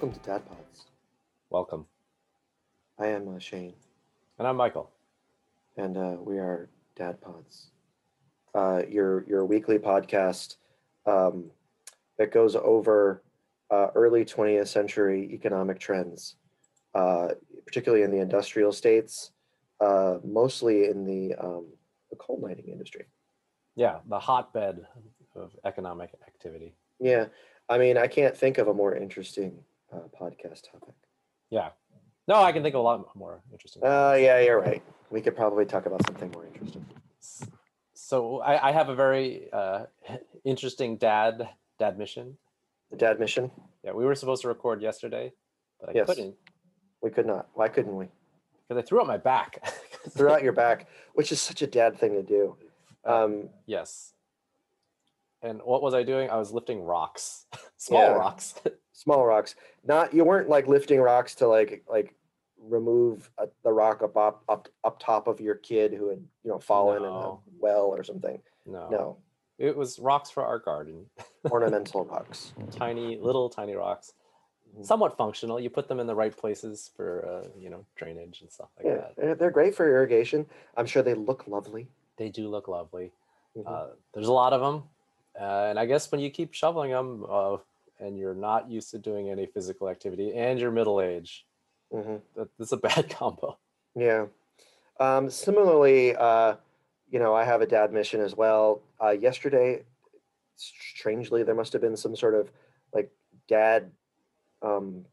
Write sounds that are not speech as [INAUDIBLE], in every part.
Welcome to Dad Pods. Welcome. I am uh, Shane, And I'm Michael. and uh, we are Dad Pods. Uh, your your weekly podcast um, that goes over uh, early 20th century economic trends, uh, particularly in the industrial states, uh, mostly in the um, the coal mining industry. Yeah, the hotbed of economic activity. Yeah, I mean, I can't think of a more interesting uh, podcast topic. Yeah. No, I can think of a lot more interesting. Uh, yeah, you're right. We could probably talk about something more interesting. So I, I have a very uh, [LAUGHS] interesting dad dad mission. The dad mission. Yeah, we were supposed to record yesterday, but I Yes. couldn't We could not. Why couldn't we? because I threw out my back. [LAUGHS] Throw out your back, which is such a dad thing to do. Um, yes. And what was I doing? I was lifting rocks, [LAUGHS] small Yeah. rocks. Small rocks. Not you weren't like lifting rocks to like like remove a, the rock up, up up up top of your kid who had you know fallen in a well or something. no, No, it was rocks for our garden. [LAUGHS] ornamental rocks. tiny, little tiny rocks. Mhm. Somewhat functional. You put them in the right places for uh, you know drainage and stuff like Yeah, that. they're, they're great for irrigation. I'm sure they look lovely. They do look lovely. Mhm. Uh, there's a lot of them, uh, and I guess when you keep shoveling them, uh, and you're not used to doing any physical activity, and you're middle age, Mhm. that, that's a [LAUGHS] bad combo. Yeah. Um, similarly, uh, you know, I have a dad mission as well. Uh, yesterday, strangely, there must have been some sort of like dad um,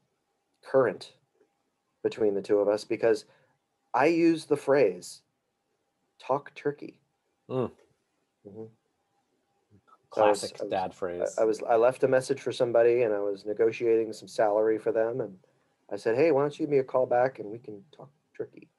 current between the two of us because I use the phrase "talk turkey." Mm. Mhm. Classic I was- dad phrase. I, I was I left a message for somebody and I was negotiating some salary for them and I said, "Hey, why don't you give me a call back and we can talk turkey."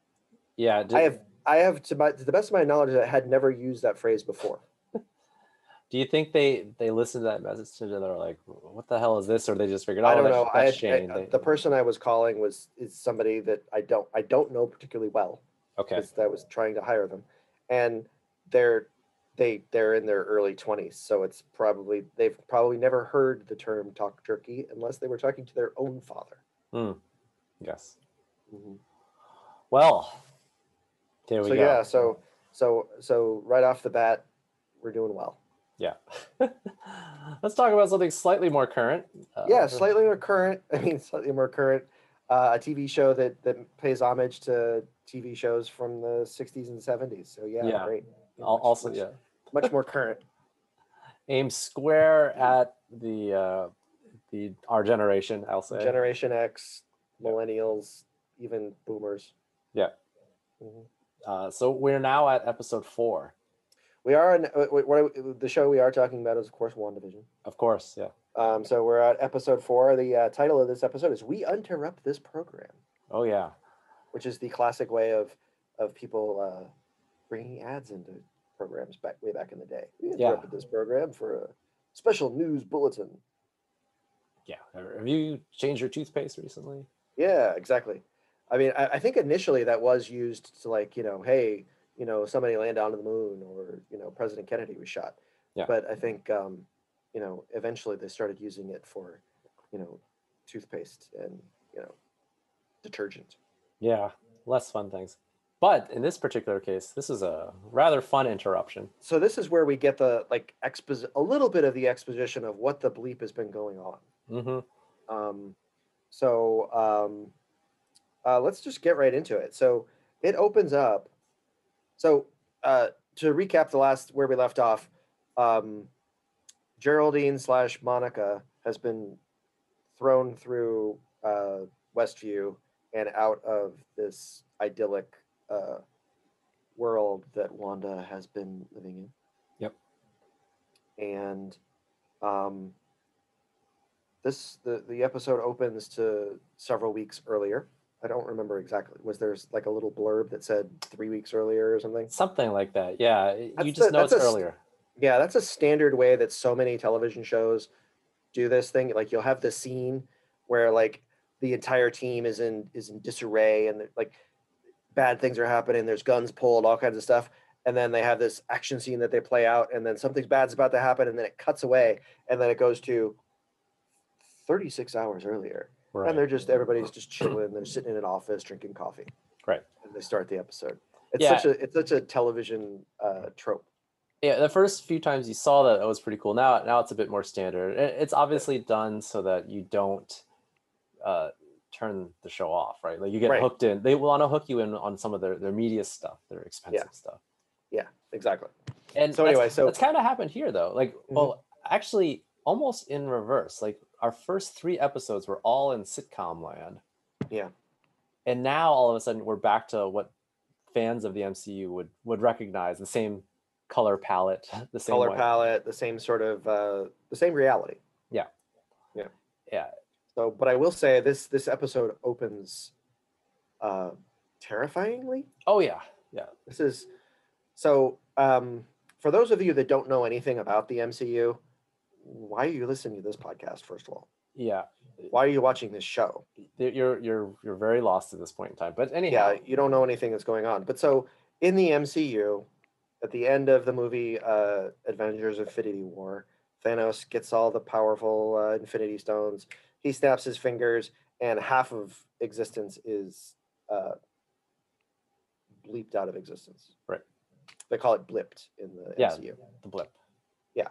yeah, I have I have to, my, to the best of my knowledge I had never used that phrase before. [LAUGHS] Do you think they they listened to that message and they're like, "What the hell is this?" Or they just figured, "Oh, I don't know. I, I- Shane." uh, They- the person I was calling was is somebody that I don't I don't know particularly well okay, I was trying to hire them, and they're they they're in their early twenties, so it's probably they've probably never heard the term talk turkey unless they were talking to their own father. yes. Mhm. Well, there we So go. yeah, so so so right off the bat, we're doing well. Yeah. [LAUGHS] Let's talk about something slightly more current. Uh, yeah, slightly more current. [LAUGHS] I mean, slightly more current. Uh, a TV show that that pays homage to TV shows from the '60s and '70s. So yeah, Yeah. great. Yeah, Also, yeah, much more current. [LAUGHS] aim square at the uh, the our generation. I'll say. Generation X, millennials, even boomers. Yeah. Mhm. Uh, so we're now at episode four. We are in, uh, what, what, the show we are talking about is of course WandaVision. Of course, yeah. Um, so we're at episode four. The uh, title of this episode is "We Interrupt This Program." Oh yeah. which is the classic way of of people uh, bringing ads into programs back way back in the day. We Yeah. interrupted this program for a special news bulletin. Yeah. Have you changed your toothpaste recently? Yeah, exactly. I mean, I, I think initially that was used to like, you know, hey, you know, somebody landed on the moon or, you know, President Kennedy was shot. Yeah. But I think, um, you know, eventually they started using it for, you know, toothpaste and, you know, detergent. Yeah. Less fun things. But in this particular case, this is a rather fun interruption. so this is where we get the like expos a little bit of the exposition of what the bleep has been going on. Hmm um so um uh let's just get right into it. So it opens up. So uh to recap the last where we left off um geraldine slash monica has been thrown through uh westview and out of this idyllic uh world that wanda has been living in Yep. and um this the the episode opens to several weeks earlier i don't remember exactly was there's like a little blurb that said three weeks earlier or something Something like that. Yeah. You just a- know it's that's a earlier. yeah that's a standard way that so many television shows do this thing like you'll have the scene where like the entire team is in is in disarray and like bad things are happening there's guns pulled all kinds of stuff and then they have this action scene that they play out and then something bad's about to happen and then it cuts away and then it goes to 36 hours earlier Right. and they're just everybody's just chilling. They're sitting in an office drinking coffee. Right. And they start the episode. It's Yeah. such a it's such a television uh, trope. yeah the first few times you saw that it was pretty cool now now it's a bit more standard it's obviously done so that you don't uh turn the show off right like you get Right. hooked in they want to hook you in on some of their their media stuff their expensive stuff Yeah, exactly. and So anyway, so- that's kind of happened here though like Mhm. well actually almost in reverse like our first three episodes were all in sitcom land Yeah. and now all of a sudden we're back to what fans of the mcu would would recognize the same color palette [LAUGHS] the same Color way. palette, the same sort of uh, the same reality. Yeah. Yeah. Yeah. So, but I will say this this episode opens uh, terrifyingly. Oh yeah, yeah. This is so. Um, for those of you that don't know anything about the MCU, why are you listening to this podcast? First of all, Yeah, why are you watching this show? you're you're you're very lost at this point in time. But anyhow, Yeah, you don't know anything that's going on. But so in the MCU, at the end of the movie uh, Avengers: Infinity War, Thanos gets all the powerful uh, Infinity Stones. He snaps his fingers, and half of existence is uh, bleeped out of existence. Right. They call it blipped in the Yeah. MCU. the blip. Yeah.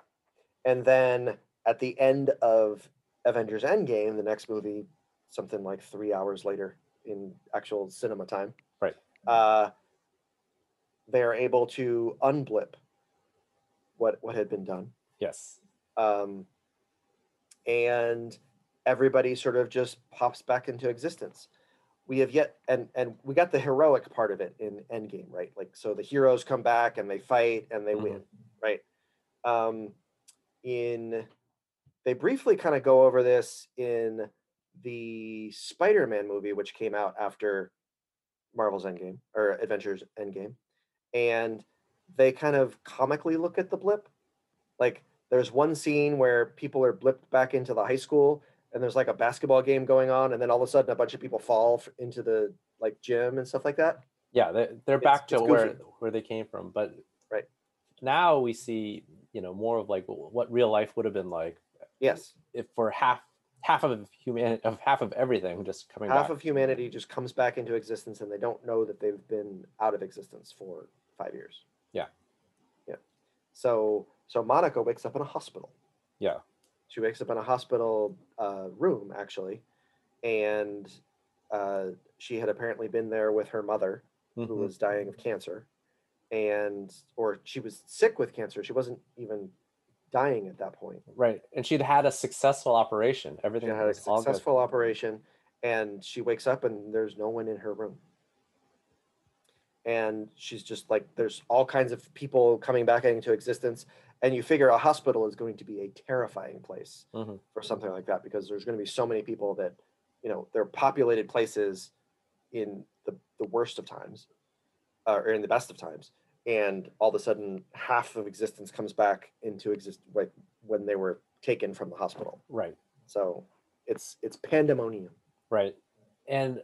And then at the end of Avengers Endgame, the next movie, something like three hours later in actual cinema time, Right. Uh, they are able to unblip what what had been done, Yes. um, and everybody sort of just pops back into existence. We have yet, and and we got the heroic part of it in Endgame, right? Like, so the heroes come back and they fight and they Mhm. win, right? Um, in they briefly kind of go over this in the Spider-Man movie, which came out after Marvel's Endgame or Avengers Endgame, and they kind of comically look at the blip. Like there's one scene where people are blipped back into the high school, and there's like a basketball game going on, and then all of a sudden a bunch of people fall into the like gym and stuff like that. Yeah, they they're It's- back to it's where where they came from. But Right. now we see you know more of like what real life would have been like Yes, if for half half of human of half of everything just coming half back. of humanity just comes back into existence, and they don't know that they've been out of existence for five years. Yeah. Yeah. So so Monica wakes up in a hospital. yeah. She wakes up in a hospital uh, room actually, and uh, she had apparently been there with her mother, who Mhm. was dying of cancer, and or she was sick with cancer. She wasn't even dying at that point. Right, and she'd had a successful operation. She Everything had a was all good. successful operation, and she wakes up and there's no one in her room. And she's just like, there's all kinds of people coming back into existence, and you figure a hospital is going to be a terrifying place Mhm. for something like that because there's going to be so many people that, you know, they're populated places in the, the worst of times, uh, or in the best of times, and all of a sudden half of existence comes back into exist like when they were taken from the hospital. Right. So it's it's pandemonium. Right. And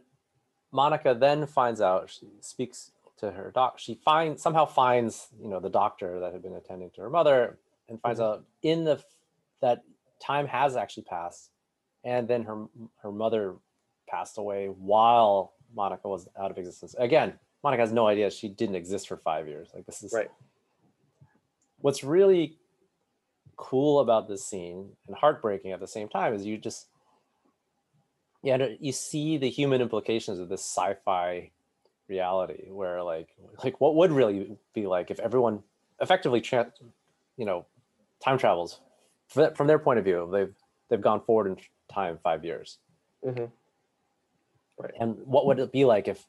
Monica then finds out, she speaks to her doc. She finds somehow finds, you know, the doctor that had been attending to her mother and finds Mhm. out in the that time has actually passed. And then her her mother passed away while Monica was out of existence. Again, Monica has no idea she didn't exist for five years. Like this is Right. what's really cool about this scene and heartbreaking at the same time is you just yeah you see the human implications of this sci-fi reality where like like what would really be like if everyone effectively tra- you know time travels from their point of view they've they've gone forward in time five years Mhm. Right. and what would it be like if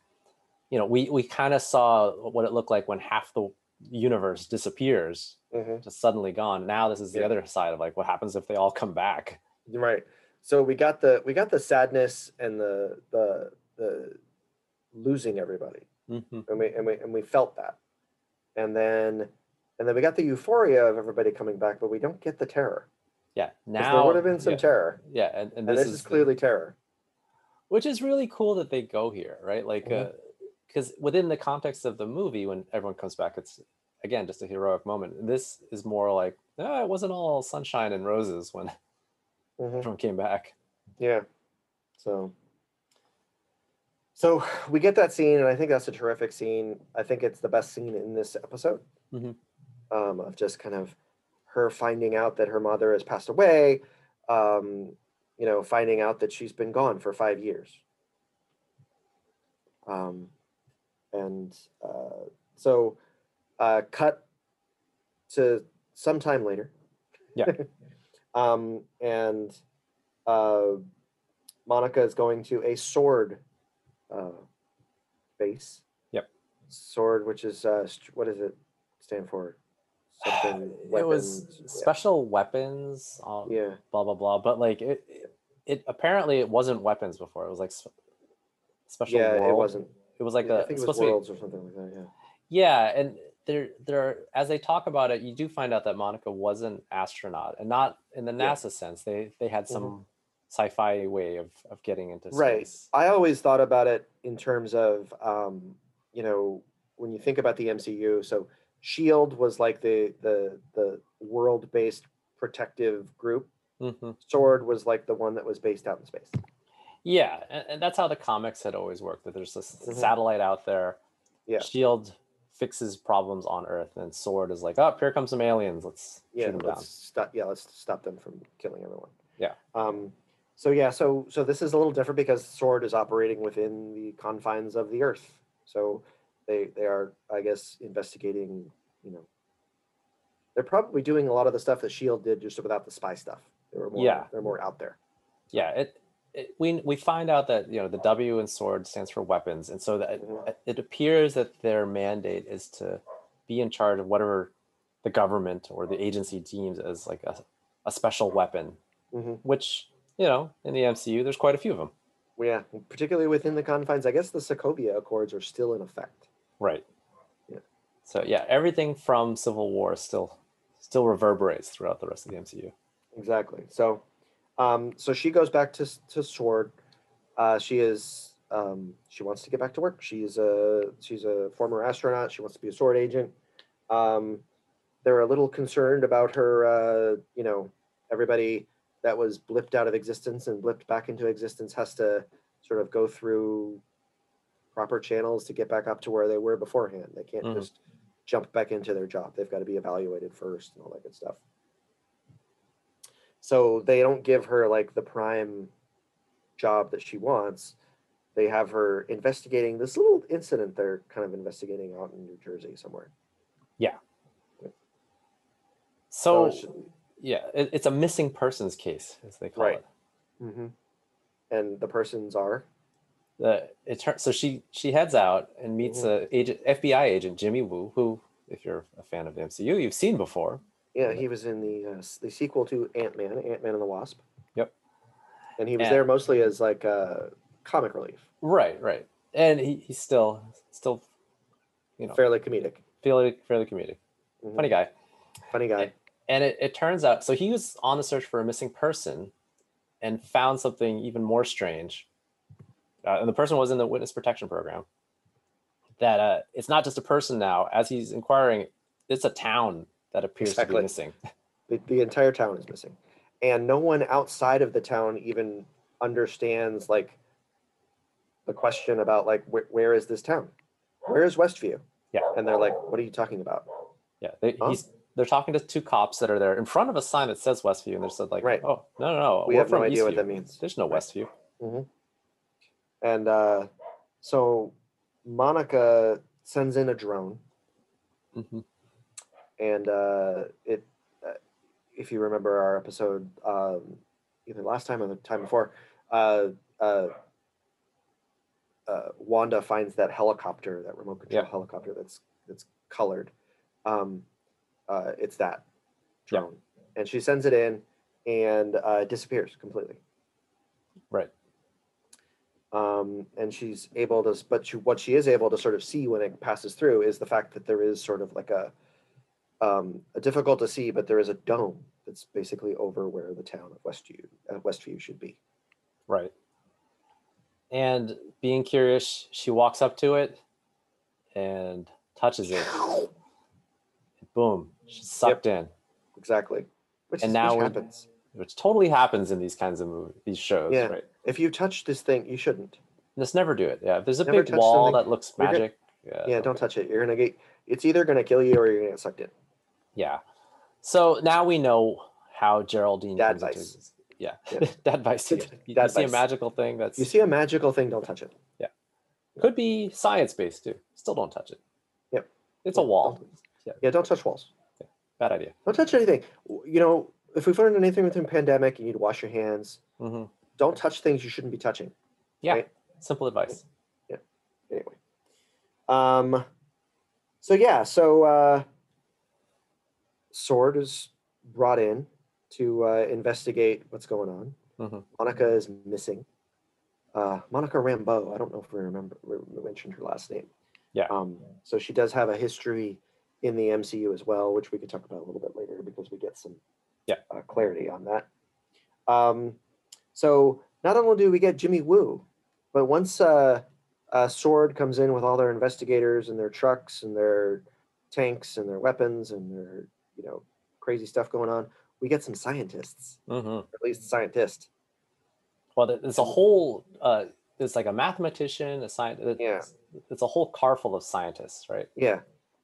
you know we we kind of saw what it looked like when half the universe disappears Mhm. just suddenly gone now this is the Yeah. other side of like what happens if they all come back Right. So we got the we got the sadness and the the the losing everybody, Mhm. and we and we and we felt that, and then and then we got the euphoria of everybody coming back, but we don't get the terror. Yeah, now there would have been some yeah, terror, yeah and, and and this, this, is the- clearly terror. which is really cool that they go here right like because within the context of the movie when everyone comes back it's again just a heroic moment this is more like ah, it wasn't all sunshine and roses when Mhm. everyone came back Yeah. So, so we get that scene, and I think that's a terrific scene. I think it's the best scene in this episode, Mhm. um, of just kind of her finding out that her mother has passed away, um, you know, finding out that she's been gone for five years. Um, and uh, so, uh, cut to sometime later. Yeah. [LAUGHS] um, and uh, Monica is going to a sword uh, base. Yep. Sword, which is uh, st- what does it stand for? Something. [SIGHS] it was weapons, special weapons. Um, Yeah. yeah. blah blah blah. But like it, it, it apparently it wasn't weapons before. It was like sp- special. Yeah, world. it wasn't. It was like I a think it was supposed to be worlds or something like that. Yeah. Yeah, and there there as they talk about it, you do find out that Monica was an astronaut and not in the Yeah. NASA sense. They they had some sci-fi way of of getting into space. Right. I always thought about it in terms of, um, you know, when you think about the MCU. So Shield was like the the the world based protective group. hmm Sword was like the one that was based out in space. Yeah, and, and that's how the comics had always worked. That there's this Mhm. satellite out there. Yeah. Shield fixes problems on Earth, and Sword is like, oh, here comes some aliens. Let's Yeah, shoot them let's down. stop. Yeah, let's stop them from killing everyone. Yeah. Um. So yeah, so so this is a little different because Sword is operating within the confines of the Earth. So they they are, I guess, investigating. You know, they're probably doing a lot of the stuff that Shield did, just without the spy stuff. They were more. Yeah. They're more out there. Yeah, it, it we we find out that you know the W in Sword stands for weapons, and so that Mhm. it, it appears that their mandate is to be in charge of whatever the government or the agency deems as like a, a special weapon, hmm which you know in the MCU there's quite a few of them. Yeah, particularly within the confines. I guess the Sokovia Accords are still in effect. Right. Yeah. So yeah, everything from Civil War still still reverberates throughout the rest of the MCU. Exactly. So, um, so she goes back to to Sword. Uh, she is um, she wants to get back to work. She's a she's a former astronaut. She wants to be a sword agent. Um, they're a little concerned about her. Uh, you know, everybody that was blipped out of existence and blipped back into existence has to sort of go through proper channels to get back up to where they were beforehand. They can't Mhm. just jump back into their job. They've got to be evaluated first and all that good stuff so they don't give her like the prime job that she wants they have her investigating this little incident they're kind of investigating out in new jersey somewhere Yeah. So it's- yeah, it, it's a missing persons case, as they call Right. it. mhm. and the persons are the it so she she heads out and meets Mhm. a agent FBI agent Jimmy Woo who if you're a fan of the MCU you've seen before yeah he was in the uh, the sequel to ant-man ant-man and the wasp Yep. and he was And- there mostly as like uh comic relief right right and he, he's still still you know fairly comedic fairly fairly comedic Mhm. funny guy funny guy and it, it turns out so he was on the search for a missing person and found something even more strange. Uh, and the person was in the witness protection program. That uh, it's not just a person now. As he's inquiring it's a town that appears to be missing. The, the entire town is missing. And no one outside of the town even understands like the question about like wh- where is this town? Where is westview? Yeah. and they're like what are you talking about? Yeah, they, Huh? he's they're talking to two cops that are there in front of a sign that says Westview, and they're said like, Right. "Oh, no, no, no, we we're have no idea what that means There's no. Westview." and uh so monica sends in a drone hmm and uh it uh, if you remember our episode um either last time or the time before uh uh uh, Wanda finds that helicopter, that remote control Yeah. helicopter that's that's colored. Um, uh, it's that Yeah. drone, and she sends it in, and uh, disappears completely. Right. Um, and she's able to, but she, what she is able to sort of see when it passes through is the fact that there is sort of like a, um, a difficult to see, but there is a dome that's basically over where the town of Westview, uh, Westview should be. Right. And being curious, she walks up to it and touches it. [LAUGHS] Boom, she's sucked in, Exactly. Which, And is, now which happens. which totally happens in these kinds of movies, these shows, Yeah. right? if you touch this thing, you shouldn't. Just never do it. Yeah, if there's a Never big wall something- that looks you're gonna- magic. yeah, Yeah, don't touch it. You're gonna get. It's either gonna kill you or you're gonna get sucked in. Yeah. So now we know how Geraldine Dad comes [LAUGHS] vice. Yeah, Yeah. dad vice. You, you Dad see a magical thing that's You see a magical thing, don't touch it. Yeah. Could be science based too. Still don't touch it. Yep. It's a wall. Yeah, Yeah, don't touch walls. bad idea. Don't touch anything. You know, if we've learned anything within pandemic, you need to wash your hands. hmm Don't touch things you shouldn't be touching. Yeah, Right. simple advice. Yeah. Anyway. Um. So yeah, so uh, Sword is brought in to uh, investigate what's going on. Mhm. Monica is missing. Uh, Monica Rambeau. I don't know if we remember we mentioned her last name. Yeah. Um. So she does have a history in the MCU as well, which we could talk about a little bit later because we get some Yeah. uh, clarity on that. Um. So not only do we get Jimmy Woo, but once uh, uh, Sword comes in with all their investigators and their trucks and their tanks and their weapons and their you know crazy stuff going on, we get some scientists, hmm or at least scientist. Well, there's a whole. Uh, there's like a mathematician, a scientist. Yeah. It's, it's a whole car full of scientists, right? Yeah,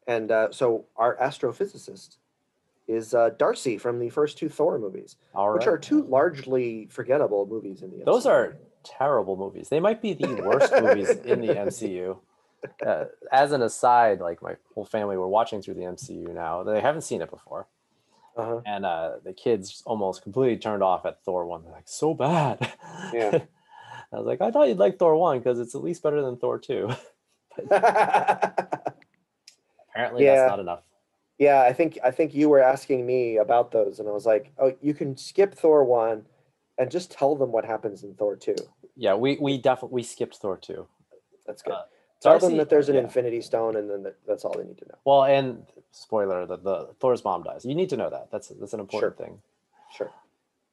and uh, so our astrophysicist is uh, Darcy from the first two Thor movies, which are two largely forgettable movies in the. Those MCU. are terrible movies. They might be the worst movies in the MCU. [LAUGHS] Uh, as an aside, like my whole family were watching through the MCU now. They haven't seen it before, Uh-huh. and uh, the kids almost completely turned off at Thor one. They're like, "So bad." Yeah. [LAUGHS] I was like, "I thought you'd like Thor one because it's at least better than Thor two. [LAUGHS] Apparently, Yeah. that's not enough. yeah, I think I think you were asking me about those, and I was like, oh, you can skip Thor one, and just tell them what happens in Thor two. Yeah, we we definitely we skipped Thor two. That's good. Uh, tell Darcy- them that there's an yeah. Infinity Stone, and then that, that's all they need to know. Well, and spoiler, the, the Thor's mom dies. You need to know that. That's that's an important thing. Sure,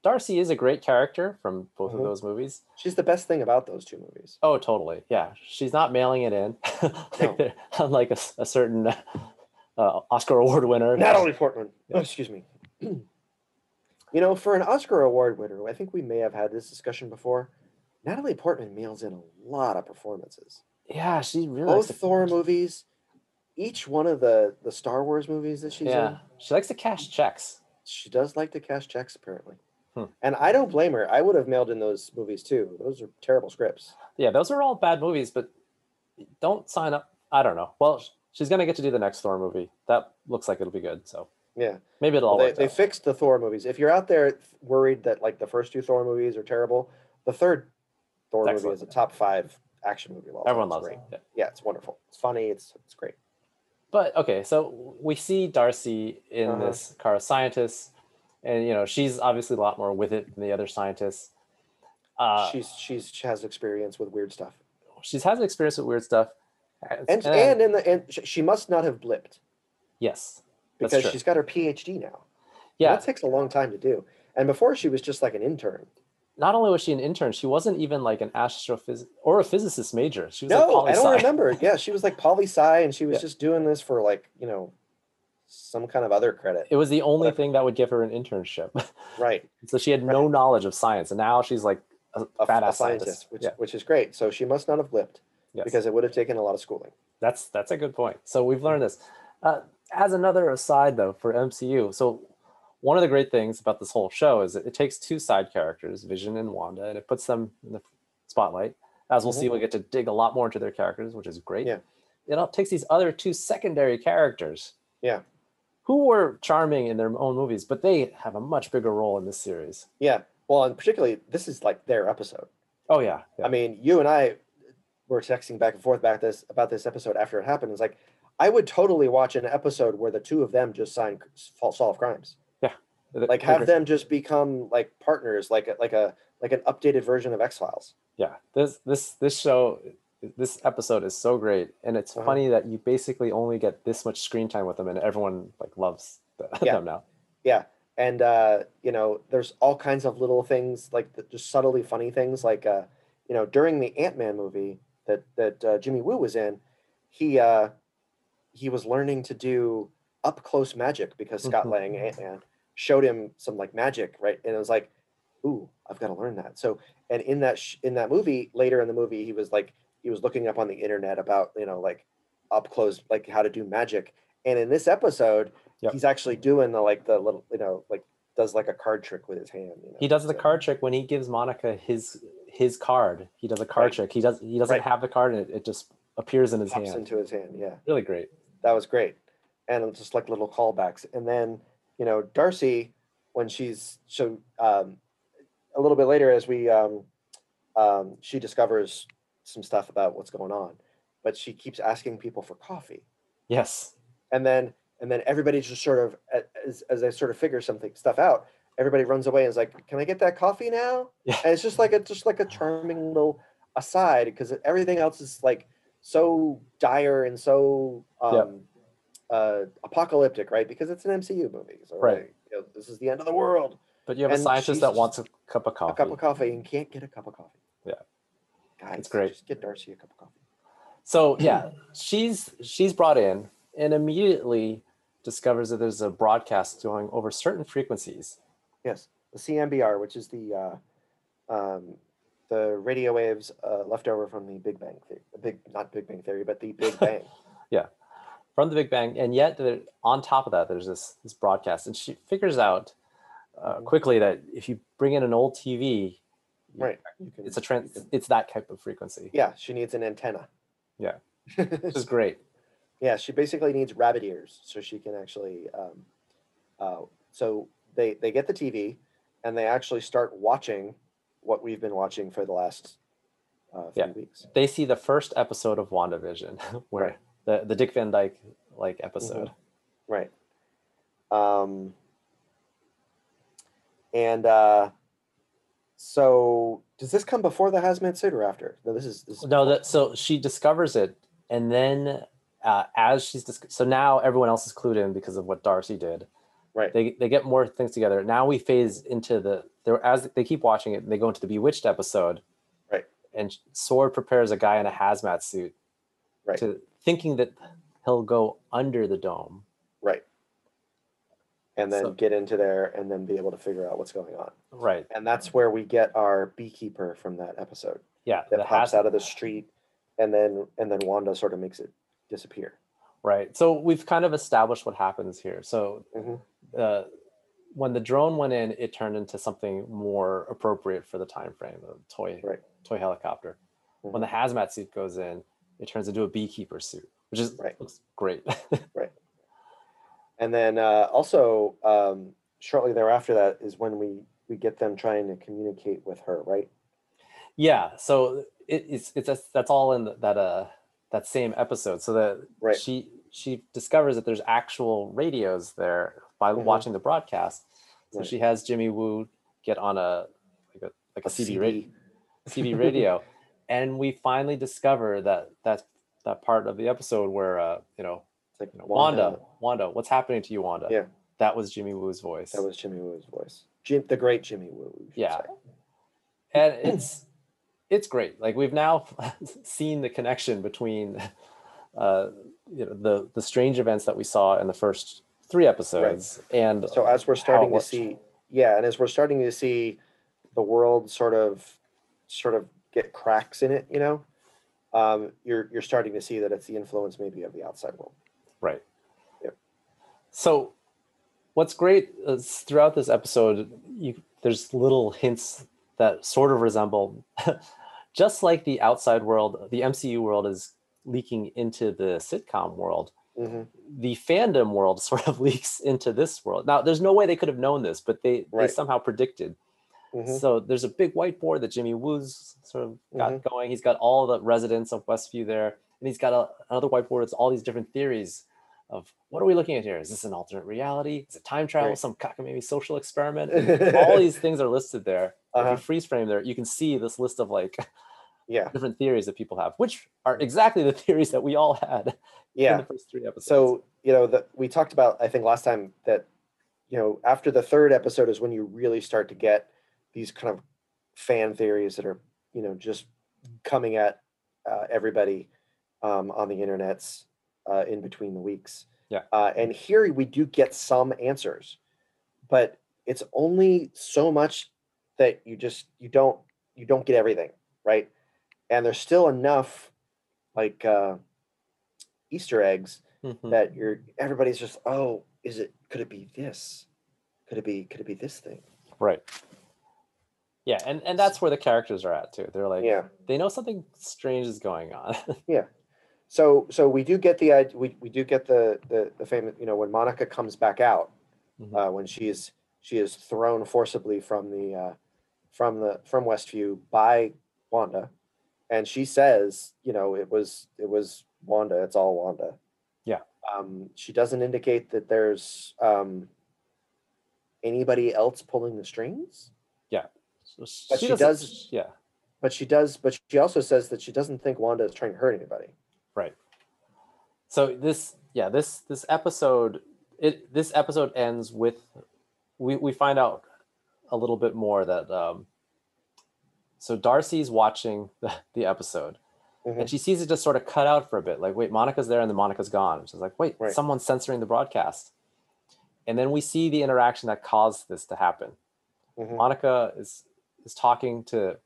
Darcy is a great character from both Mhm. of those movies. she's the best thing about those two movies. Oh, totally. Yeah, she's not mailing it in, [LAUGHS] like No. unlike a, a certain uh, Oscar award winner. Natalie Portman. [LAUGHS] Yeah. Oh, excuse me. [CLEARS THROAT] you know, for an Oscar award winner, I think we may have had this discussion before. Natalie Portman mails in a lot of performances. Yeah, she really Both Thor movies, each one of the the Star Wars movies that she's yeah, in, she likes to cash checks. she does like to cash checks apparently. Hmm. And I don't blame her. I would have mailed in those movies too. Those are terrible scripts. Yeah, those are all bad movies, but don't sign up. I don't know. Well, she's gonna get to do the next Thor movie. That looks like it'll be good. So Yeah. maybe it'll all they, work they out. fixed the Thor movies. If you're out there worried that like the first two Thor movies are terrible, the third Thor movie is a top five action movie. all. Everyone loves great. it. Yeah. Yeah, it's wonderful. It's funny. It's it's great. But okay, so we see Darcy in Uh-huh. this car of scientists, and you know she's obviously a lot more with it than the other scientists. Uh, she's she's she has experience with weird stuff, she's has experience with weird stuff, and, and and in the and she must not have blipped yes, because true. she's got her PhD now. yeah. that takes a long time to do. And before she was just like an intern. Not only was she an intern, she wasn't even like an astrophys or a physicist major. She was like No, poli I don't remember. Yeah, she was like poli sci, and she was Yeah. just doing this for like you know some kind of other credit. It was the only thing that would give her an internship. [LAUGHS] Right. so she had no knowledge of science, and now she's like a, a, a badass scientist, scientist. which yeah, which is great. So she must not have blipped yes. because it would have taken a lot of schooling. That's that's a good point. So we've learned this. Uh, as another aside, though, for MCU, so one of the great things about this whole show is that it takes two side characters, Vision and Wanda, and it puts them in the spotlight. As we'll see, we'll get to dig a lot more into their characters, which is great. Yeah. It all takes these other two secondary characters, Yeah. Who were charming in their own movies, but they have a much bigger role in this series. Yeah. Well, and particularly this is like their episode. Oh yeah, yeah. I mean, you and I were texting back and forth about this about this episode after it happened. It's like I would totally watch an episode where the two of them just sign solve crimes. Yeah. Like have them just become like partners, like a, like a like an updated version of X Files. yeah this this this show this episode is so great and it's Uh-huh. funny that you basically only get this much screen time with them and everyone like loves the, [LAUGHS] Yeah. them now Yeah, and uh, you know, there's all kinds of little things like the, just subtly funny things. Like uh, you know, during the Ant Man movie that that uh, Jimmy Woo was in, he uh, he was learning to do up close magic because Scott Mhm. Lang Ant Man showed him some like magic, right? And it was like ooh, I've got to learn that. So, and in that sh- in that movie, later in the movie, he was like he was looking up on the internet about you know like up close like how to do magic. And in this episode, Yep. he's actually doing the like the little you know like does like a card trick with his hand. You know? He does the so- card trick when he gives Monica his his card. He does a card Right. trick. He does he doesn't Right. have the card and it, it just appears in his pops hand. into his hand. Yeah. Really great. that was great and it's just like little callbacks and then you know darcy when she's so um a little bit later as we um um she discovers some stuff about what's going on but she keeps asking people for coffee Yes. and then and then everybody's just sort of as, as they sort of figure something stuff out everybody runs away and is like can i get that coffee now Yeah. and it's just like a just like a charming little aside because everything else is like so dire and so um Yep. uh apocalyptic right because it's an mcu movie so Right. like, you know, this is the end of the world But you have a scientist that wants a cup of coffee. a cup of coffee and can't get a cup of coffee Guys great. just get darcy a cup of coffee So yeah, she's she's brought in and immediately discovers that there's a broadcast going over certain frequencies. Yes, the CMBR, which is the uh, um, the radio waves uh, left over from the Big Bang theory, the big not Big Bang theory, but the Big [LAUGHS] Bang. Yeah, from the Big Bang, and yet there, on top of that, there's this this broadcast, and she figures out uh, Mhm. quickly that if you bring in an old TV, right. Can, it's a trans, can- it's that type of frequency, yeah, she needs an antenna. Yeah. [LAUGHS] which is great. yeah, she basically needs rabbit ears so she can actually. Um, uh, so they they get the TV, and they actually start watching what we've been watching for the last uh, few Yeah. weeks. They see the first episode of WandaVision, [LAUGHS] where Right. the the Dick Van Dyke like episode. Right. Um, and uh, so, does this come before the hazmat suit or after? No, this is. This is No, that so she discovers it, and then uh, as she's dis- so now everyone else is clued in because of what Darcy did. Right. They they get more things together. Now we phase into the there as they keep watching it. They go into the Bewitched episode. Right. And Sword prepares a guy in a hazmat suit. Right. To thinking that he'll go under the dome. right. And then So- get into there and then be able to figure out what's going on. Right. And that's where we get our beekeeper from that episode Yeah. that pops out of the street, and then and then Wanda sort of makes it disappear. Right. So we've kind of established what happens here. So Mhm. uh, when the drone went in, it turned into something more appropriate for the time frame, a toy Right. toy helicopter. When the hazmat suit goes in, it turns into a beekeeper suit, which is Right. looks great. [LAUGHS] And then uh, also um, shortly thereafter, that is when we we get them trying to communicate with her, right? yeah. So it, it's it's that's, that's all in that uh that same episode. So that Right. she she discovers that there's actual radios there by Mhm. watching the broadcast. So Right. she has Jimmy Woo get on a like a like a, A CB, CD. radio. CB [LAUGHS] radio, and we finally discover that that that part of the episode where uh, you know, like know, Wanda, Wanda, what's happening to you, Wanda? Yeah. that was Jimmy Woo's voice, That was Jimmy Woo's voice. Jim, the great Jimmy Woo. Yeah. say. and it's it's great. Like we've now [LAUGHS] seen the connection between uh, you know the the strange events that we saw in the first three episodes, and So as we're starting to see, yeah, and as we're starting to see the world sort of, sort of get cracks in it, you know, um, you're you're starting to see that it's the influence maybe of the outside world. Right. Yep. So, what's great is throughout this episode, you there's little hints that sort of resemble, [LAUGHS] just like the outside world, the MCU world is leaking into the sitcom world. hmm The fandom world [LAUGHS] sort of leaks into this world. Now, there's no way they could have known this, but they they somehow predicted. hmm So there's a big whiteboard that Jimmy Woo's sort of got Mhm. going. He's got all the residents of Westview there, and he's got a, another whiteboard that's all these different theories of what are we looking at here? Is this an alternate reality? Is it time travel? Right. Some cockamamie social experiment? And [LAUGHS] all these things are listed there. If Uh-huh. you freeze frame there, you can see this list of like Yeah, different theories that people have, which are exactly the [LAUGHS] theories that we all had in yeah. the first three episodes. So you know that we talked about I think last time that you know after the third episode is when you really start to get these kind of fan theories that are you know just coming at uh, everybody um, on the internets uh, in between the weeks. Yeah. Uh, and here we do get some answers, but it's only so much that you just you don't you don't get everything right and there's still enough like uh easter eggs Mhm. that you're everybody's just oh is it could it be this could it be could it be this thing Right. Yeah, and and that's where the characters are at too. They're like, yeah they know something strange is going on. [LAUGHS] so so we do get the we, we do get the the the famous you know when monica comes back out Mhm. uh when she is she is thrown forcibly from the uh from the from westview by wanda and she says you know it was it was wanda it's all wanda Yeah. um she doesn't indicate that there's um anybody else pulling the strings Yeah. So But she does- Yeah. but she does but she also says that she doesn't think wanda is trying to hurt anybody So this, yeah, this this episode, it this episode ends with, we we find out a little bit more that um. So Darcy's watching [LAUGHS] the, the episode, Mhm. and she sees it just sort of cut out for a bit. Like, wait, Monica's there, and then Monica's gone. She's like, wait, Right. someone's censoring the broadcast. And then we see the interaction that caused this to happen. Mhm. Monica is is talking to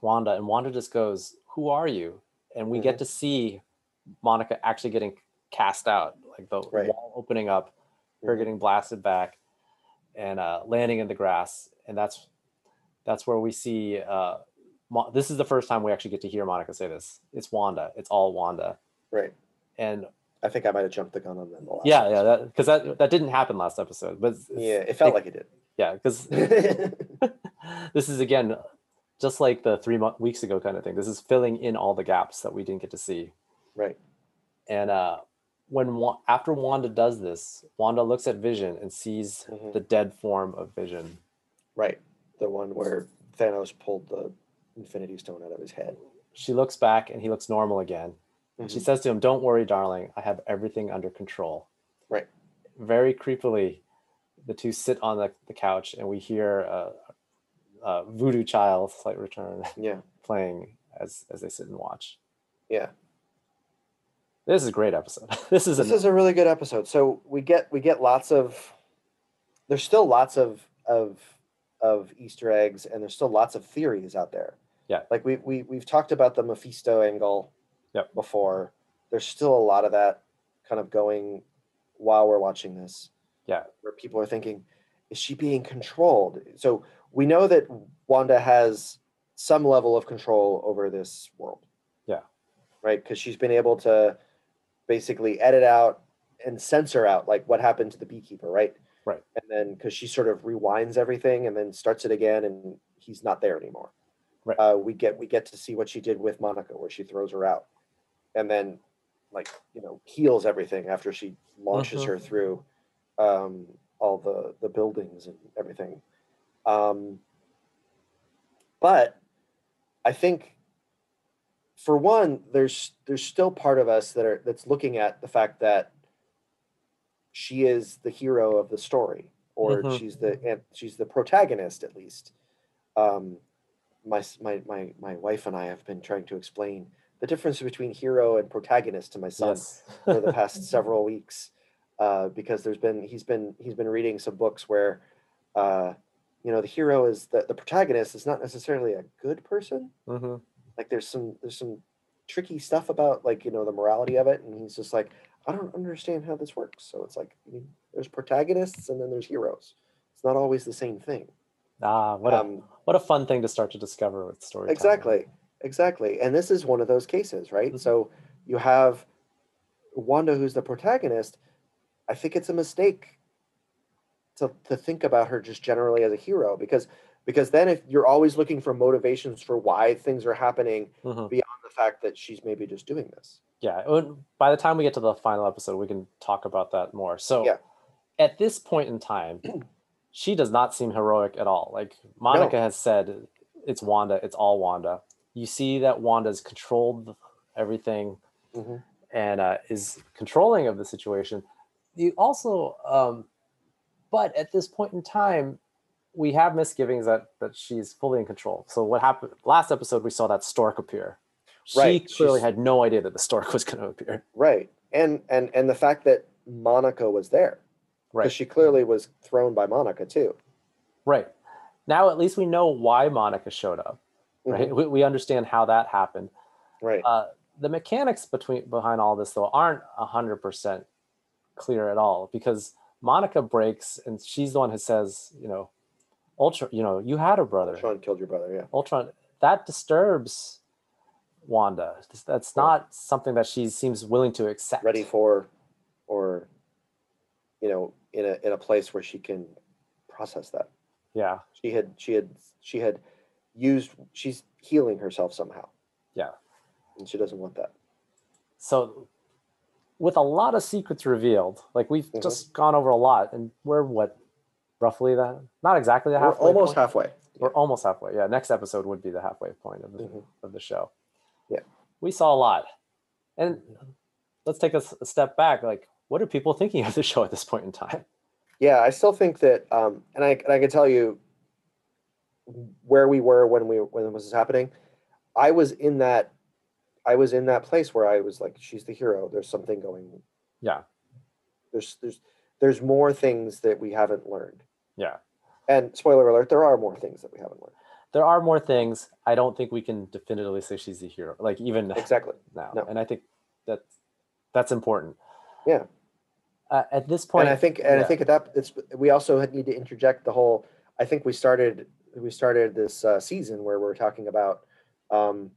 Wanda, and Wanda just goes, "Who are you?" And we Mm-hmm. get to see Monica actually getting cast out, like the Right. wall opening up, her Mhm. getting blasted back, and uh, landing in the grass. And that's that's where we see. Uh, Mo- this is the first time we actually get to hear Monica say this. It's Wanda. It's all Wanda. right And i think i might have jumped the gun on them. the last yeah, yeah, episode. that because that that didn't happen last episode, but yeah it felt it- like it did. yeah, because [LAUGHS] [LAUGHS] this is again just like the three mo- weeks ago kind of thing. This is filling in all the gaps that we didn't get to see. right And uh, when Wa- after Wanda does this, Wanda looks at Vision and sees Mhm. the dead form of Vision. Right. The one where Thanos pulled the Infinity Stone out of his head. She looks back and he looks normal again. And she says to him, "Don't worry, darling. I have everything under control." Right. Very creepily, the two sit on the, the couch and we hear uh, uh, Voodoo Child, Slight Return, [LAUGHS] Yeah. playing as as they sit and watch. Yeah. This is a great episode. [LAUGHS] this is This an, is a really good episode. So we get we get lots of there's still lots of of of Easter eggs and there's still lots of theories out there. Yeah. Like we we we've talked about the Mephisto angle Yep. before. There's still a lot of that kind of going while we're watching this. Yeah. Where people are thinking, is she being controlled? So we know that Wanda has some level of control over this world. Yeah. Right? Because she's been able to basically edit out and censor out like what happened to the beekeeper, right? Right. And then because she sort of rewinds everything and then starts it again and he's not there anymore. Right. Uh, we get we get to see what she did with Monica where she throws her out and then like you know heals everything after she launches Mhm. her through um, all the the buildings and everything. Um, but I think for one, there's there's still part of us that are that's looking at the fact that she is the hero of the story, or Mhm. she's the she's the protagonist at least. Um, my my my my wife and I have been trying to explain the difference between hero and protagonist to my son yes. for the [LAUGHS] past several weeks uh, because there's been he's been he's been reading some books where uh, you know the hero is the, the protagonist is not necessarily a good person. Hmm like there's some there's some tricky stuff about like you know the morality of it and he's just like i don't understand how this works. So it's like I mean, there's protagonists and then there's heroes. It's not always the same thing. Ah, what a um, what a fun thing to start to discover with storytelling. exactly exactly. And this is one of those cases right? Mhm. so you have wanda who's the protagonist. I think it's a mistake to, to think about her just generally as a hero because because then if you're always looking for motivations for why things are happening Mhm. beyond the fact that she's maybe just doing this Yeah. By the time we get to the final episode, we can talk about that more. So, Yeah. at this point in time, [CLEARS THROAT] she does not seem heroic at all. Like Monica has said, it's Wanda. It's all Wanda. You see that Wanda's controlled everything Mhm. and uh, is controlling of the situation. You also, um, but at this point in time, we have misgivings that that she's fully in control. So what happened last episode? We saw that stork appear. Right. She Right, clearly she's- had no idea that the stork [LAUGHS] was going to appear. right and and and the fact that monica was there right? because she clearly was thrown by monica too Right. now at least we know why Monica showed up, right? Mhm. We, we understand how that happened. Right. Uh, the mechanics between behind all this though aren't hundred percent clear at all because Monica breaks and she's the one who says, you know, Ultra, you know, you had a brother. Sean killed your brother. Yeah. Ultron that disturbs Wanda. That's not something that she seems willing to accept. Ready for, or, you know, in a in a place where she can process that. Yeah, She had she had she had used. She's healing herself somehow. Yeah. And she doesn't want that. so with a lot of secrets revealed, like we've Mhm. just gone over a lot, and we're what roughly that not exactly the halfway. We're almost point. halfway. We're almost halfway. Yeah, next episode would be the halfway point of the, Mhm. of the show. Yeah. we saw a lot, and let's take a step back. Like, what are people thinking of the show at this point in time? Yeah, I still think that, um, and I and I can tell you where we were when we when this was happening. I was in that, I was in that place where I was like, she's the hero. There's something going. Yeah. There's there's there's more things that we haven't learned. Yeah, And spoiler alert, there are more things that we haven't learned. there are more things. I don't think we can definitively say she's the hero. Like even Exactly. now, No. and I think that that's important. Yeah. Uh, at this point, and I think and I think at that it's we also need to interject the whole. I think we started we started this uh, season where we're talking about. Um,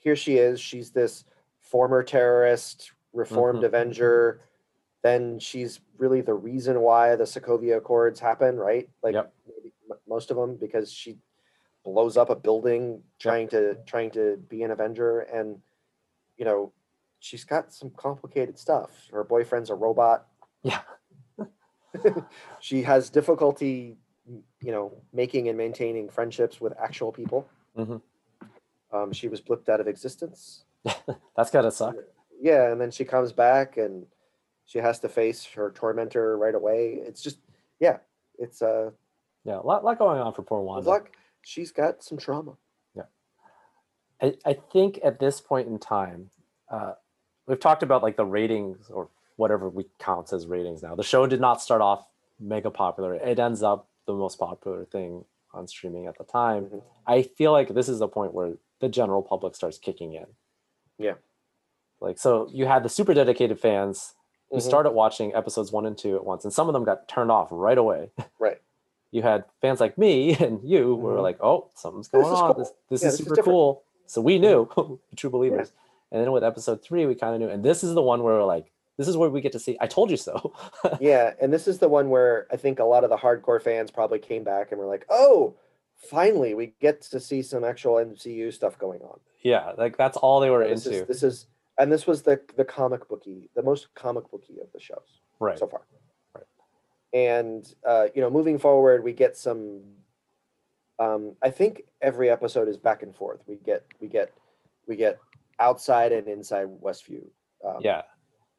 here she is. She's this former terrorist, reformed Mhm. Avenger. Then she's really the reason why the Sokovia Accords happen, right? Like Yep. maybe most of them, because she blows up a building trying to trying to be an Avenger, and you know she's got some complicated stuff. Her boyfriend's a robot yeah, [LAUGHS] she has difficulty you know making and maintaining friendships with actual people Mhm. Um, she was blipped out of existence [LAUGHS] that's gotta suck. yeah and then she comes back and she has to face her tormentor right away it's just yeah it's uh Yeah, a lot, lot going on for poor Wanda. luck she's got some trauma Yeah, I, I think at this point in time, uh, we've talked about like the ratings or whatever we count as ratings now. The show did not start off mega popular. It ends up the most popular thing on streaming at the time. Mhm. I feel like this is the point where the general public starts kicking in. Yeah. Like so you had the super dedicated fans who Mhm. started watching episodes one and two at once, and some of them got turned off right away. [LAUGHS] right you had fans like me [LAUGHS] and you who were like, "Oh, something's going is on. cool. This this Yeah, is this super different." cool." So we knew, [LAUGHS] true believers. And then with episode three, we kind of knew. And this is the one where we're like, "This is where we get to see." I told you so. yeah and this is the one where i think a lot of the hardcore fans probably came back and were like oh finally we get to see some actual mcu stuff going on yeah, like that's all they were this into. is this is and this was the the comic booky the most comic booky of the shows right. so far Right. and uh you know moving forward we get some um i think every episode is back and forth we get we get we get outside and inside westview um, yeah.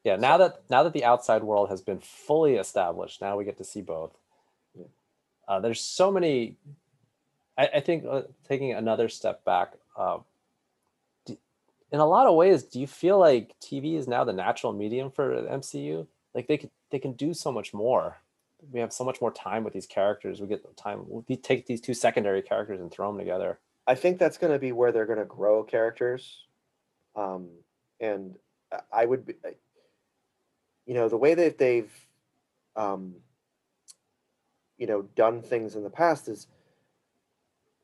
Yeah. Now that now that the outside world has been fully established, now we get to see both. Uh, there's so many. I, I think uh, taking another step back. Uh, do, in a lot of ways, do you feel like TV is now the natural medium for MCU? Like they could they can do so much more. We have so much more time with these characters. We get the time. We take these two secondary characters and throw them together. i think that's going to be where they're going to grow characters um and I- i would be you know the way that they've um you know done things in the past is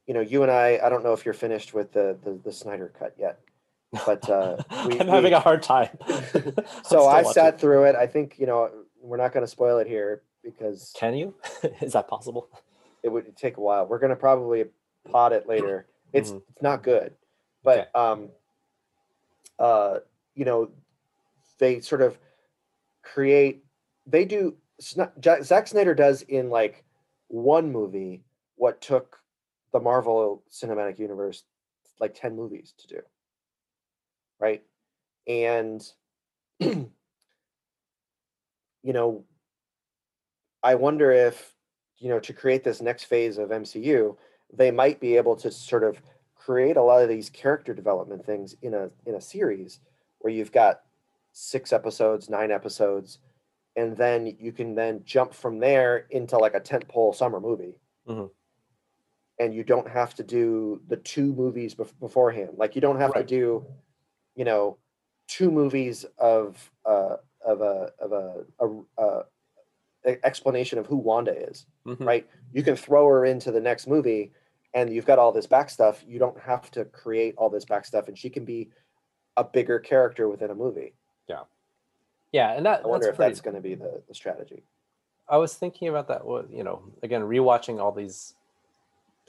you know you and i i don't know if you're finished with the the, the snyder cut yet but uh [LAUGHS] we- I'm we- having a hard time. [LAUGHS] [LAUGHS] so i I'm still watching. sat through it i think you know we're not going to spoil it here because Can you? Is that possible? it would take a while we're going to probably pod it later it's Mhm. it's not good but um uh you know they sort of create they do Zack Snyder does in like one movie what took the Marvel Cinematic Universe like 10 movies to do right and [CLEARS THROAT] you know I wonder if you know to create this next phase of MCU they might be able to sort of create a lot of these character development things in a in a series where you've got six episodes, nine episodes, and then you can then jump from there into like a tentpole summer movie. Mhm. And you don't have to do the two movies bef- beforehand. Like you don't have Right. to do, you know, two movies of uh, of a of a explanation of who Wanda is. Mhm. Right? You can throw her into the next movie, and you've got all this back stuff. You don't have to create all this back stuff, and she can be a bigger character within a movie. Yeah, yeah, and that I wonder that's if pretty, that's going to be the, the strategy. I was thinking about that. You know, again, rewatching all these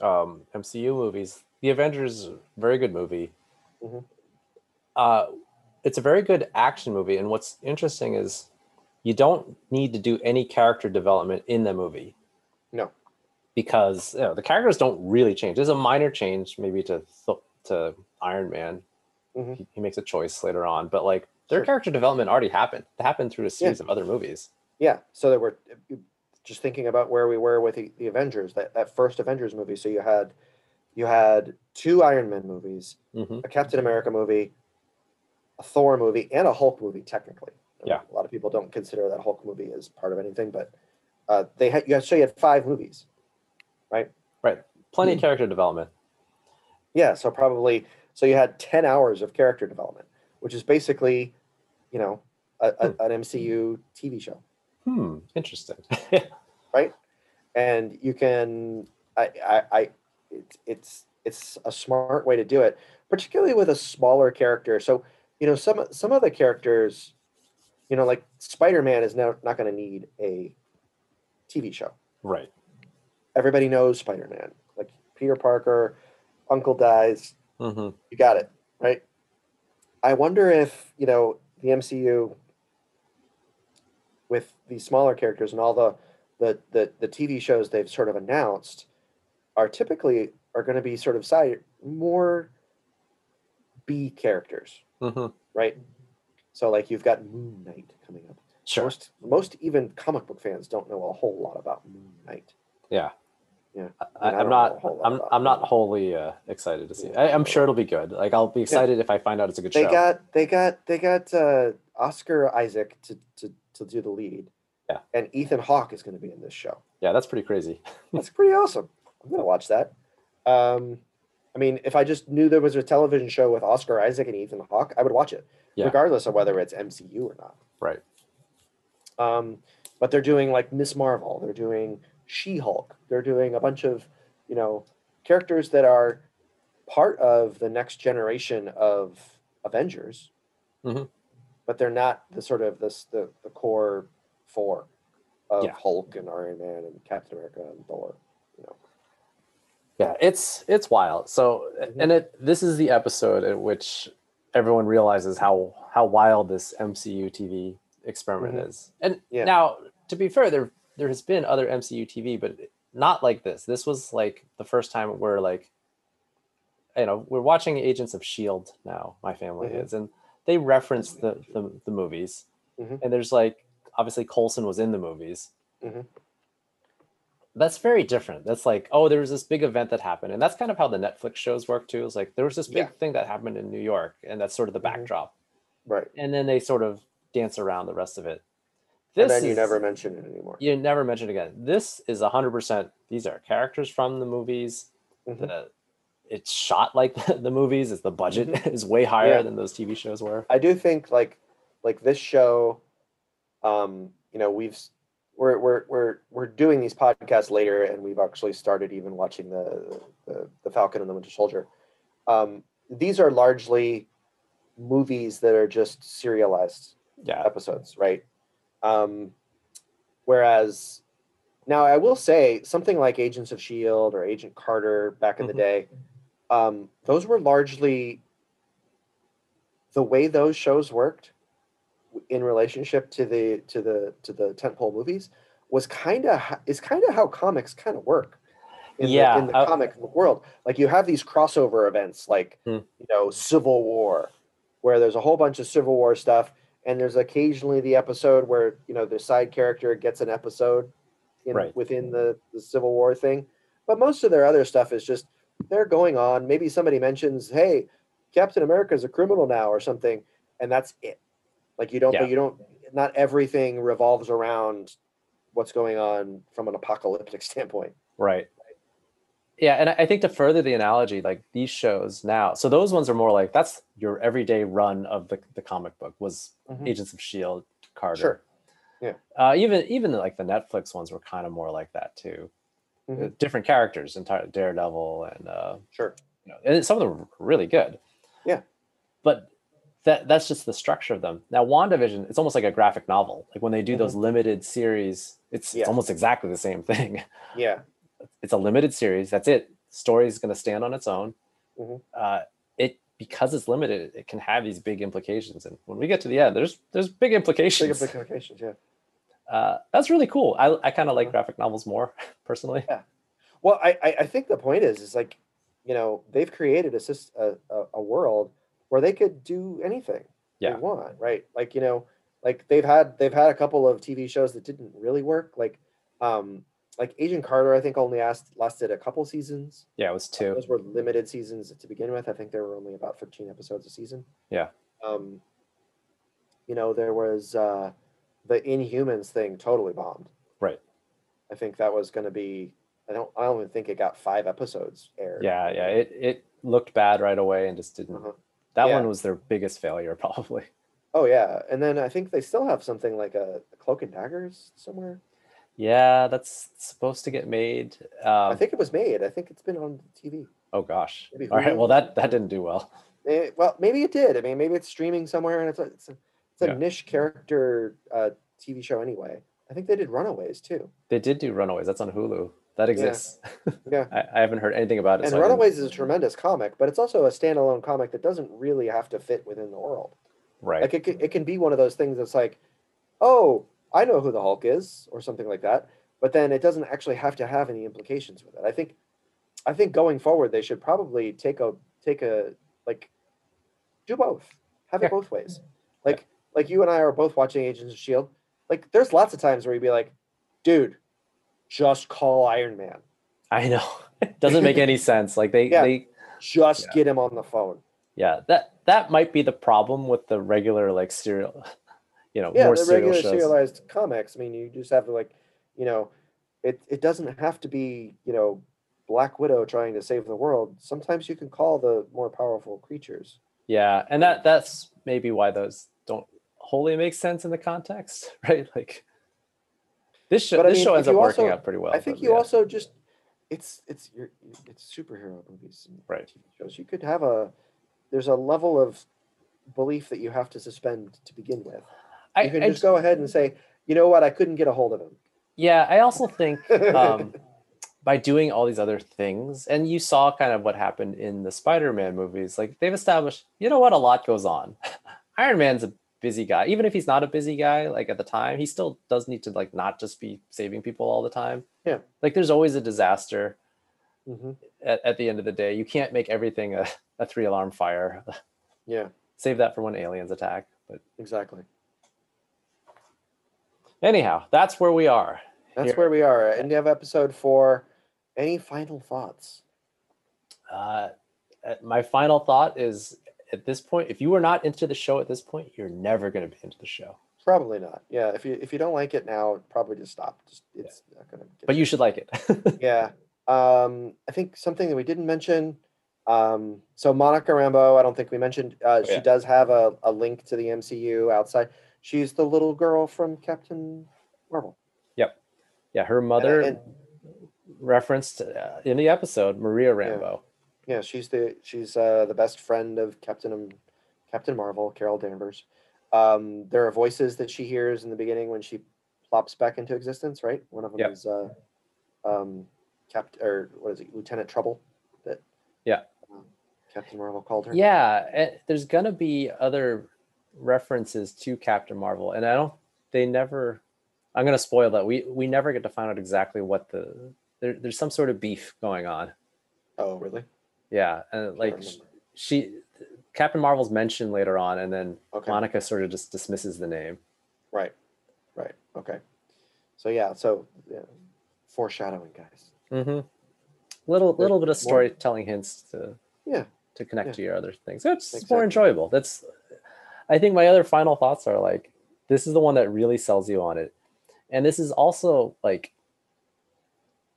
um, MCU movies. The Avengers, very good movie. Mhm. Uh, it's a very good action movie, and what's interesting is you don't need to do any character development in the movie. No. because you know, the characters don't really change. There's a minor change, maybe to Th- to Iron Man. Mhm. He, he makes a choice later on, but like their Sure. character development already happened. It happened through a series of other movies. Yeah. So there were just thinking about where we were with the, the Avengers, that, that first Avengers movie. So you had you had two Iron Man movies, hmm a Captain America movie, a Thor movie, and a Hulk movie. Technically, Yeah. A lot of people don't consider that Hulk movie as part of anything, but uh, they had you had so you had five movies. Right? Right, plenty Hmm. of character development. Yeah. So probably so you had ten hours of character development, which is basically, you know, a, a, an MCU TV show. Hmm, interesting. [LAUGHS] and you can I I, I it's it's it's a smart way to do it, particularly with a smaller character. So you know some some of the characters, you know, like Spider Man is now not going to need a TV show. right. Everybody knows Spider Man, like Peter Parker, Uncle dies, hmm you got it right. I wonder if you know the MCU with these smaller characters and all the the the, the TV shows they've sort of announced are typically are going to be sort of side more B characters, hmm right? So like you've got Moon Knight coming up. Sure. Most most even comic book fans don't know a whole lot about Moon Knight. Yeah. Yeah. I mean, I, I'm know not. I'm. I'm not wholly uh, excited to see. It. Yeah. I, I'm sure it'll be good. Like I'll be excited if I find out it's a good They show. got they got they got uh, Oscar Isaac to, to to do the lead. Yeah. And Ethan Hawke is going to be in this show. yeah, that's pretty crazy. [LAUGHS] That's pretty awesome. I'm going to watch that. Um, I mean, if I just knew there was a television show with Oscar Isaac and Ethan Hawke, I would watch it, Yeah. regardless of whether it's MCU or not. Right. Um, but they're doing like Ms. Marvel. They're doing She Hulk. They're doing a bunch of, you know, characters that are part of the next generation of Avengers, Mhm. but they're not the sort of this the, the core four of Yeah. Hulk and Iron Man and Captain America and Thor. You know, Yeah, it's it's wild. So, Mhm. and it this is the episode at which everyone realizes how how wild this MCU TV experiment Mhm. is. And Yeah. now, to be fair, there there has been other MCU TV, but not like this. This was like the first time we're like, you know, we're watching Agents of Shield now. My family Mhm. is, and they reference the the, the movies, Mhm. and there's like obviously Coulson was in the movies. Mhm. That's very different. That's like, oh, there was this big event that happened, and that's kind of how the Netflix shows work too. It's like there was this big Yeah. thing that happened in New York, and that's sort of the Mhm. backdrop, right? and then they sort of dance around the rest of it. and then you is- never mention it anymore. you never mention again. This is hundred percent. These are characters from the movies. Mhm. The, it's shot like [LAUGHS] the, movies. Is the budget [LAUGHS] is way higher Mm-hmm. Yeah. than those TV shows were. I do think like like this show, um, you know, we've we're we're we're we're doing these podcasts later, and we've actually started even watching the the, the Falcon and the Winter Soldier. Um, these are largely movies that are just serialized Yeah, episodes, right? Um, whereas now I will say something like Agents of Shield or Agent Carter back in the Mhm. day, um, those were largely the way those shows worked in relationship to the to the to the tentpole movies was kind of is kind of how comics kind of work in Yeah, the, in the I- comic world like you have these crossover events like Hmm. you know civil war where there's a whole bunch of civil war stuff and there's occasionally the episode where you know the side character gets an episode in, Right. within the, the civil war thing but most of their other stuff is just they're going on maybe somebody mentions hey captain america is a criminal now or something and that's it like you don't Yeah. but you don't not everything revolves around what's going on from an apocalyptic [LAUGHS] standpoint right. yeah, and I think to further the analogy, like these shows now, so those ones are more like that's your everyday run of the, the comic book was Mhm. Agents of Shield, Carter. Sure. Yeah. Uh, even even like the Netflix ones were kind of more like that too. Mhm. Uh, Different characters, entire Daredevil, and uh, Sure. you know, and some of them were really good. Yeah. But that that's just the structure of them. Now, WandaVision, it's almost like a graphic novel. Like when they do those limited series, it's, Yeah. it's almost exactly the same thing. [LAUGHS] Yeah. it's a limited series. That's it. Story is going to stand on its own. Mhm. Uh, it because it's limited, it can have these big implications. And when we get to the end, there's there's big implications. Big implications. Yeah. [LAUGHS] uh, that's really cool. I, I kind of like graphic novels more [LAUGHS] personally. Yeah. Well, I, I I think the point is is like, you know, they've created a, a, a world where they could do anything Yeah. they want, right? Like you know, like they've had they've had a couple of TV shows that didn't really work, like um like Agent Carter. I think only asked, lasted a couple seasons. Yeah, it was two. Those were limited seasons to begin with. I think there were only about 13 episodes a season. Yeah. Um, you know, there was uh, the Inhumans thing totally bombed. Right. I think that was going to be. I don't. I don't even think it got five episodes aired. Yeah, yeah. It it looked bad right away and just didn't. Uh-huh. That Yeah. one was their biggest failure, [LAUGHS] probably. Oh yeah, and then I think they still have something like a, Cloak and Daggers somewhere. Yeah, that's supposed to get made. Um, I think it was made. I think it's been on TV. oh gosh. maybe All right. Well, that that didn't do well. Eh, well, maybe it did. I mean, maybe it's streaming somewhere, and it's a it's a, it's a Yeah. niche character uh, TV show anyway. I think they did Runaways too. They did do Runaways. That's on Hulu. That exists. [LAUGHS] Yeah. I, I haven't heard anything about it. And so Runaways is a tremendous comic, but it's also a standalone comic that doesn't really have to fit within the world. right. Like it, can- it can be one of those things that's like, oh, I know who the Hulk is, or something like that. But then it doesn't actually have to have any implications with it. I think, I think going forward they should probably take a take a like, do both, have Yeah. it both ways. Like like you and I are both watching Agents of Shield. Like there's lots of times where you'd be like, dude, just call Iron Man, I know. It [LAUGHS] doesn't make any sense. Like they Yeah. they just Yeah. get him on the phone. yeah that that might be the problem with the regular like serial, [LAUGHS] you know, yeah, more the serial regular shows. serialized comics. I mean, you just have to like, you know, it it doesn't have to be you know Black Widow trying to save the world. Sometimes you can call the more powerful creatures. Yeah, and that that's maybe why those don't wholly make sense in the context, [LAUGHS] right? Like this show this mean, show ends up you working also- out pretty well. I think but you yeah. also just it's it's your it's superhero movies and Right. TV shows. You could have a there's a level of belief that you have to suspend to begin with. I, You can I just go ahead and say, you know what, I couldn't get a hold of him. Yeah, I also think um, [LAUGHS] by doing all these other things, and you saw kind of what happened in the Spider-Man movies. Like they've established, you know what, a lot goes on. [LAUGHS] Iron Man's a busy guy, even if he's not a busy guy. Like at the time, he still does need to like not just be saving people all the time. Yeah. like there's always a disaster hmm at, at the end of the day. You can't make everything a, a three-alarm fire. [LAUGHS] Yeah, Save that for when aliens attack. But exactly. anyhow, that's where we are. That's Here. where we are. and End of episode four. Any final thoughts? Uh, uh, my final thought is at this point, if you are not into the show at this point, you're never going to be into the show. Probably not. Yeah, if you if you don't like it now, probably just stop. Just it's not gonna. But you should like it. [LAUGHS] Yeah. Um, I think something that we didn't mention. Um, so Monica Rambo, I don't think we mentioned. Uh, she Oh, yeah. does have a, a link to the MCU outside. She's the little girl from Captain Marvel. Yep. Yeah, her mother and- referenced uh, in the episode Maria Rambo. Yeah, she's the she's uh, the best friend of Captain um, Captain Marvel, Carol Danvers. Um, there are voices that she hears in the beginning when she plops back into existence. Right, one of them Yep. is uh, um, Captain or what is it, Lieutenant Trouble? That Yeah. uh, Captain Marvel called her. Yeah, eh, there's going to be other references to Captain Marvel, and I don't. They never. I'm going to spoil that. We we never get to find out exactly what the. There, there's some sort of beef going on. Oh, really? Yeah, and like she, Captain Marvel's mentioned later on, and then Okay. Monica sort of just dismisses the name. Right. Right. Okay. So yeah. So yeah, foreshadowing, guys. Mm-hmm. Little little bit of more- storytelling hints to Yeah. to connect Yeah. to your other things. It's Exactly. more enjoyable. That's I think my other final thoughts are like this is the one that really sells you on it. And this is also like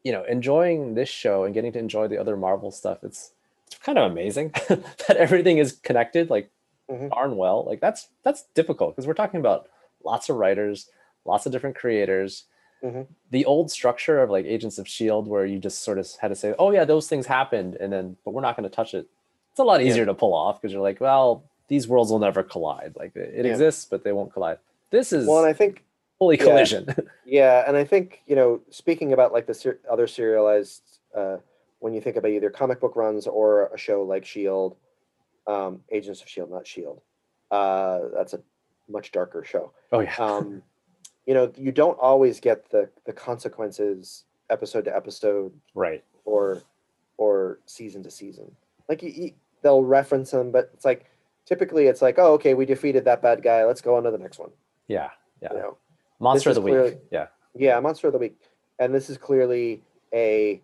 you know, enjoying this show and getting to enjoy the other Marvel stuff, it's it's kind of amazing [LAUGHS] that everything is connected like Mhm. darn well. Like that's that's difficult because we're talking about lots of writers, lots of different creators. Mhm. The old structure of like Agents of Shield, where you just sort of had to say, "Oh yeah, those things happened," and then but we're not going to touch it. It's a lot Yeah. easier to pull off because you're like, well, these worlds will never collide. Like it, Yeah. exists, but they won't collide. This is Well, and I think fully yeah. collision. [LAUGHS] Yeah, and I think you know, speaking about like the ser- other serialized, uh, when you think about either comic book runs or a show like Shield, um, Agents of Shield, not Shield, uh, that's a much darker show. oh yeah. Um, you know, you don't always get the the consequences episode to episode right. or or season to season. Like you, you, they'll reference them, but it's like typically it's like, oh, okay, we defeated that bad guy. Let's go on to the next one. Yeah. Yeah. You know. Monster of the week. Yeah. Yeah, Monster of the Week, and this is clearly a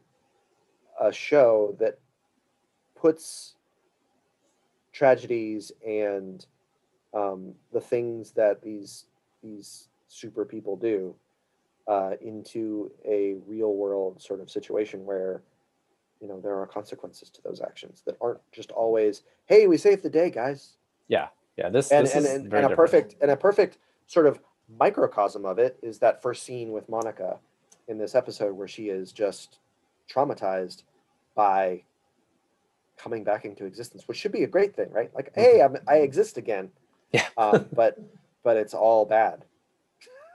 a show that puts tragedies and um, the things that these these super people do uh, into a real world sort of situation where you know there are consequences to those actions that aren't just always hey we saved the day guys Yeah. Yeah. This, and this and, is and, and a different. perfect and a perfect sort of microcosm of it is that first scene with Monica in this episode where she is just traumatized by coming back into existence, which should be a great thing, right? Like, hey, I'm, I exist again. Mm-hmm. Yeah. um, [LAUGHS] but but it's all bad.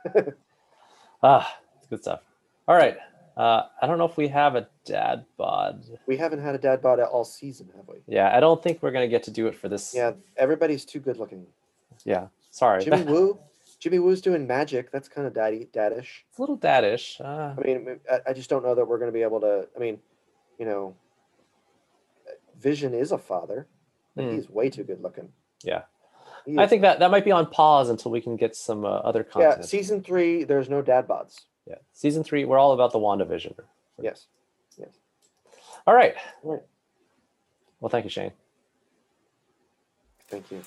[LAUGHS] Ah, it's good stuff. All right. Uh, I don't know if we have a dad bod. We haven't had a dad bod all season, have we? Yeah, I don't think we're gonna get to do it for this. Yeah, everybody's too good looking. Yeah. Sorry. Jimmy [LAUGHS] Woo, Jimmy Woo's doing magic. That's kind of daddy dadish. it's a little daddish. Uh, I mean, I, I just don't know that we're going to be able to. I mean, you know, Vision is a father, Hmm. he's way too good looking. Yeah. I think that that might be on pause until we can get some uh, other content. Yeah, season three, there's no dad bods. yeah. Season three, we're all about the WandaVision. Yes. Yes. All right. Right. Well, thank you, Shane. Thank you.